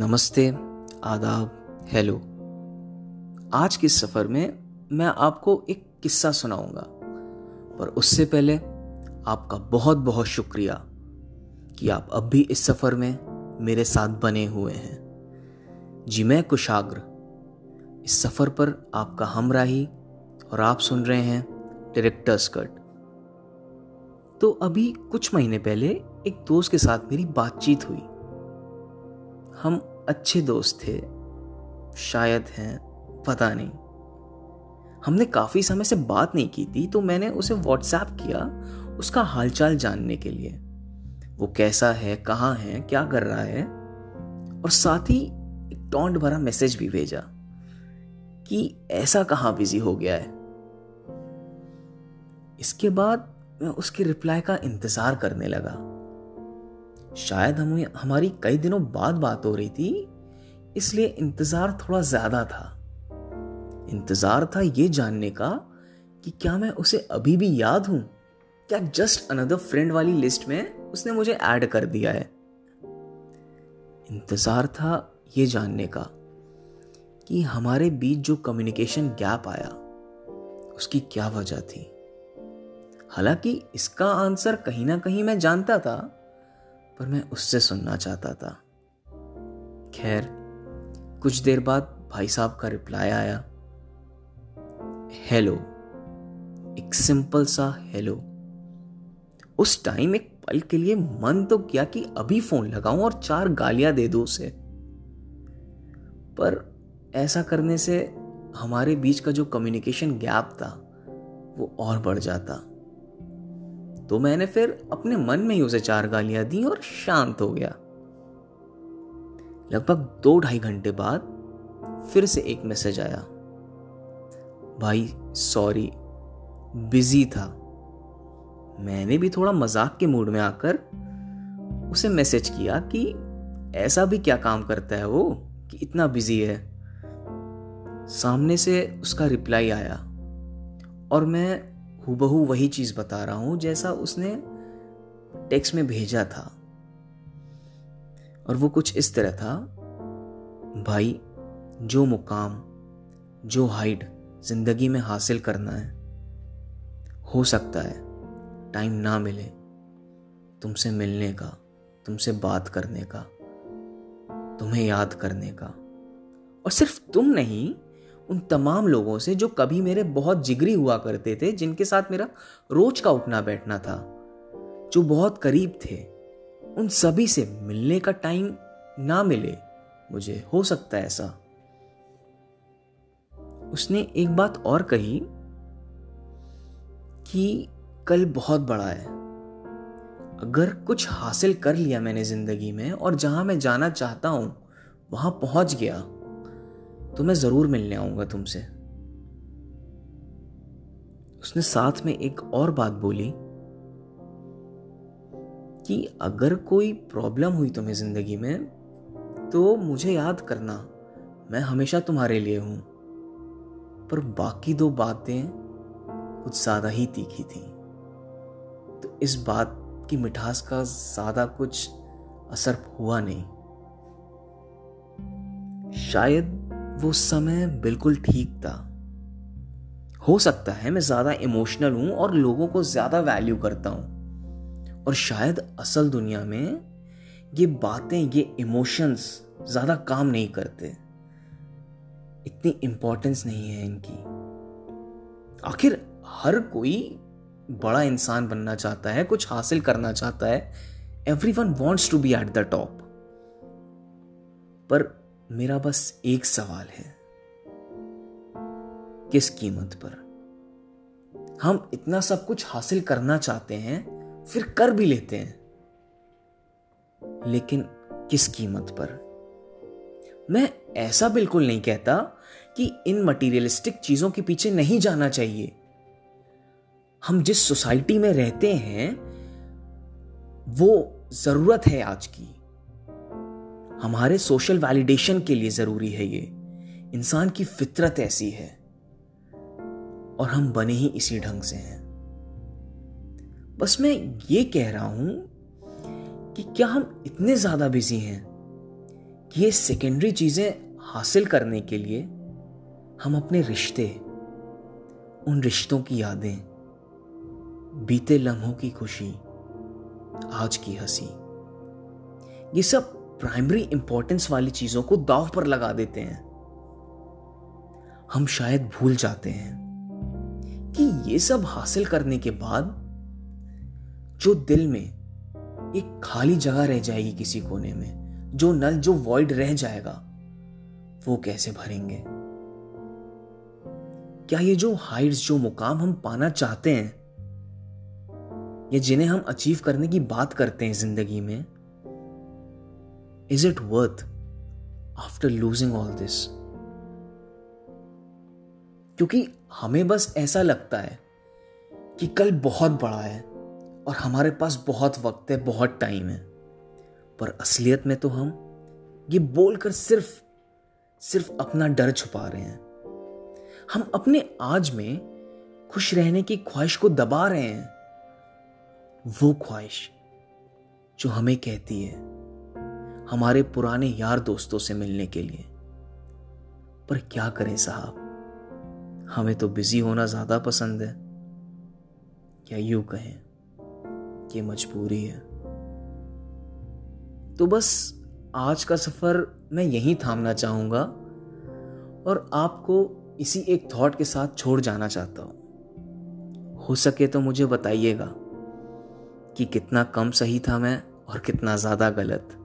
नमस्ते, आदाब, हेलो। आज के सफ़र में मैं आपको एक किस्सा सुनाऊँगा। पर उससे पहले आपका बहुत बहुत शुक्रिया कि आप अब भी इस सफ़र में मेरे साथ बने हुए हैं। जी, मैं कुशाग्र। इस सफ़र पर आपका हमराही और आप सुन रहे हैं डायरेक्टर्स कट तो अभी कुछ महीने पहले एक दोस्त के साथ मेरी बातचीत हुई। हम अच्छे दोस्त थे, शायद हैं, पता नहीं। हमने काफ़ी समय से बात नहीं की थी तो मैंने उसे व्हाट्सएप किया उसका हालचाल जानने के लिए। वो कैसा है, कहाँ है, क्या कर रहा है? और साथ ही एक टॉन्ट भरा मैसेज भी भेजा कि ऐसा कहाँ बिज़ी हो गया है। इसके बाद मैं उसके रिप्लाई का इंतज़ार करने लगा। शायद हमें हमारी कई दिनों बाद बात हो रही थी, इसलिए इंतज़ार थोड़ा ज़्यादा था। इंतज़ार था ये जानने का कि क्या मैं उसे अभी भी याद हूँ? क्या जस्ट अनदर फ्रेंड वाली लिस्ट में उसने मुझे ऐड कर दिया है? इंतज़ार था ये जानने का कि हमारे बीच जो कम्युनिकेशन गैप आया, उसकी क्या वजह थी। हालाँकि इसका आंसर कहीं ना कहीं मैं जानता था पर मैं उससे सुनना चाहता था। खैर, कुछ देर बाद भाई साहब का रिप्लाई आया। हेलो एक सिंपल सा हेलो उस टाइम एक पल के लिए मन तो किया कि अभी फ़ोन लगाऊँ और चार गालियाँ दे दो उसे। पर ऐसा करने से हमारे बीच का जो कम्युनिकेशन गैप था, वो और बढ़ जाता। तो मैंने फिर अपने मन में ही उसे चार गालियाँ दी और शांत हो गया। लगभग दो ढाई घंटे बाद फिर से एक मैसेज आया। भाई, सॉरी, बिज़ी था। मैंने भी थोड़ा मज़ाक के मूड में आकर उसे मैसेज किया कि ऐसा भी क्या काम करता है वो, कि इतना बिज़ी है। सामने से उसका रिप्लाई आया और मैं हूबहू वही चीज़ बता रहा हूँ जैसा उसने टेक्स्ट में भेजा था। और वो कुछ इस तरह था, भाई, जो मुकाम, जो हाइट ज़िंदगी में हासिल करना है, हो सकता है टाइम ना मिले तुमसे मिलने का, तुमसे बात करने का, तुम्हें याद करने का। और सिर्फ़ तुम नहीं उन तमाम लोगों से जो कभी मेरे बहुत जिगरी हुआ करते थे, जिनके साथ मेरा रोज का उठना बैठना था, जो बहुत करीब थे, उन सभी से मिलने का टाइम ना मिले, मुझे हो सकता है ऐसा। उसने एक बात और कही कि कल बहुत बड़ा है। अगर कुछ हासिल कर लिया मैंने ज़िंदगी में और जहाँ मैं जाना चाहता हूँ, वहाँ पहुँच गया। तो मैं ज़रूर मिलने आऊँगा तुमसे। उसने साथ में एक और बात बोली कि अगर कोई प्रॉब्लम हुई तुम्हें ज़िंदगी में तो मुझे याद करना, मैं हमेशा तुम्हारे लिए हूँ। पर बाकी दो बातें कुछ ज़्यादा ही तीखी थी। तो इस बात की मिठास का ज़्यादा कुछ असर हुआ नहीं। शायद वो समय बिल्कुल ठीक था। हो सकता है मैं ज़्यादा इमोशनल हूँ और लोगों को ज़्यादा वैल्यू करता हूँ। और शायद असल दुनिया में ये बातें, ये इमोशंस ज़्यादा काम नहीं करते। इतनी इंपॉर्टेंस नहीं है इनकी। आखिर हर कोई बड़ा इंसान बनना चाहता है, कुछ हासिल करना चाहता है। Everyone wants to be at the top पर मेरा बस एक सवाल है। किस कीमत पर? हम इतना सब कुछ हासिल करना चाहते हैं, फिर कर भी लेते हैं। लेकिन किस कीमत पर? मैं ऐसा बिल्कुल नहीं कहता कि इन मटीरियलिस्टिक चीज़ों के पीछे नहीं जाना चाहिए। हम जिस सोसाइटी में रहते हैं, वो ज़रूरत है आज की। हमारे सोशल वैलिडेशन के लिए ज़रूरी है ये। इंसान की फितरत ऐसी है। और हम बने ही इसी ढंग से हैं। बस मैं ये कह रहा हूँ कि क्या हम इतने ज़्यादा बिज़ी हैं कि ये सेकेंडरी चीज़ें हासिल करने के लिए हम अपने रिश्ते, उन रिश्तों की यादें, बीते लम्हों की खुशी, आज की हँसी, ये सब प्राइमरी इंपॉर्टेंस वाली चीज़ों को दाव पर लगा देते हैं। हम शायद भूल जाते हैं कि ये सब हासिल करने के बाद जो दिल में एक खाली जगह रह जाएगी किसी कोने में, जो नल, जो वॉइड रह जाएगा, वो कैसे भरेंगे? क्या ये जो हाइट्स जो मुकाम हम पाना चाहते हैं, या जिन्हें हम अचीव करने की बात करते हैं ज़िंदगी में is it worth after losing all this क्योंकि हमें बस ऐसा लगता है कि कल बहुत बड़ा है और हमारे पास बहुत वक्त है, बहुत टाइम है। पर असलियत में तो हम ये बोलकर सिर्फ़ सिर्फ़ अपना डर छुपा रहे हैं। हम अपने आज में खुश रहने की ख्वाहिश को दबा रहे हैं। वो ख्वाहिश जो हमें कहती है। हमारे पुराने यार दोस्तों से मिलने के लिए। पर क्या करें साहब? हमें तो बिज़ी होना ज़्यादा पसंद है। क्या यूँ कहें कि मजबूरी है। तो बस आज का सफ़र मैं यहीं थामना चाहूँगा और आपको इसी एक थॉट के साथ छोड़ जाना चाहता हूँ। हो सके तो मुझे बताइएगा कि कितना कम सही था मैं और कितना ज़्यादा गलत।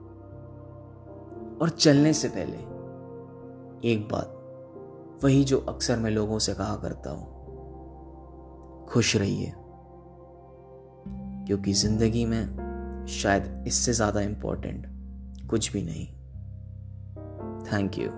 और चलने से पहले, एक बात वही जो अक्सर मैं लोगों से कहा करता हूँ। खुश रहिए, क्योंकि ज़िंदगी में शायद इससे ज़्यादा इंपॉर्टेंट कुछ भी नहीं। Thank you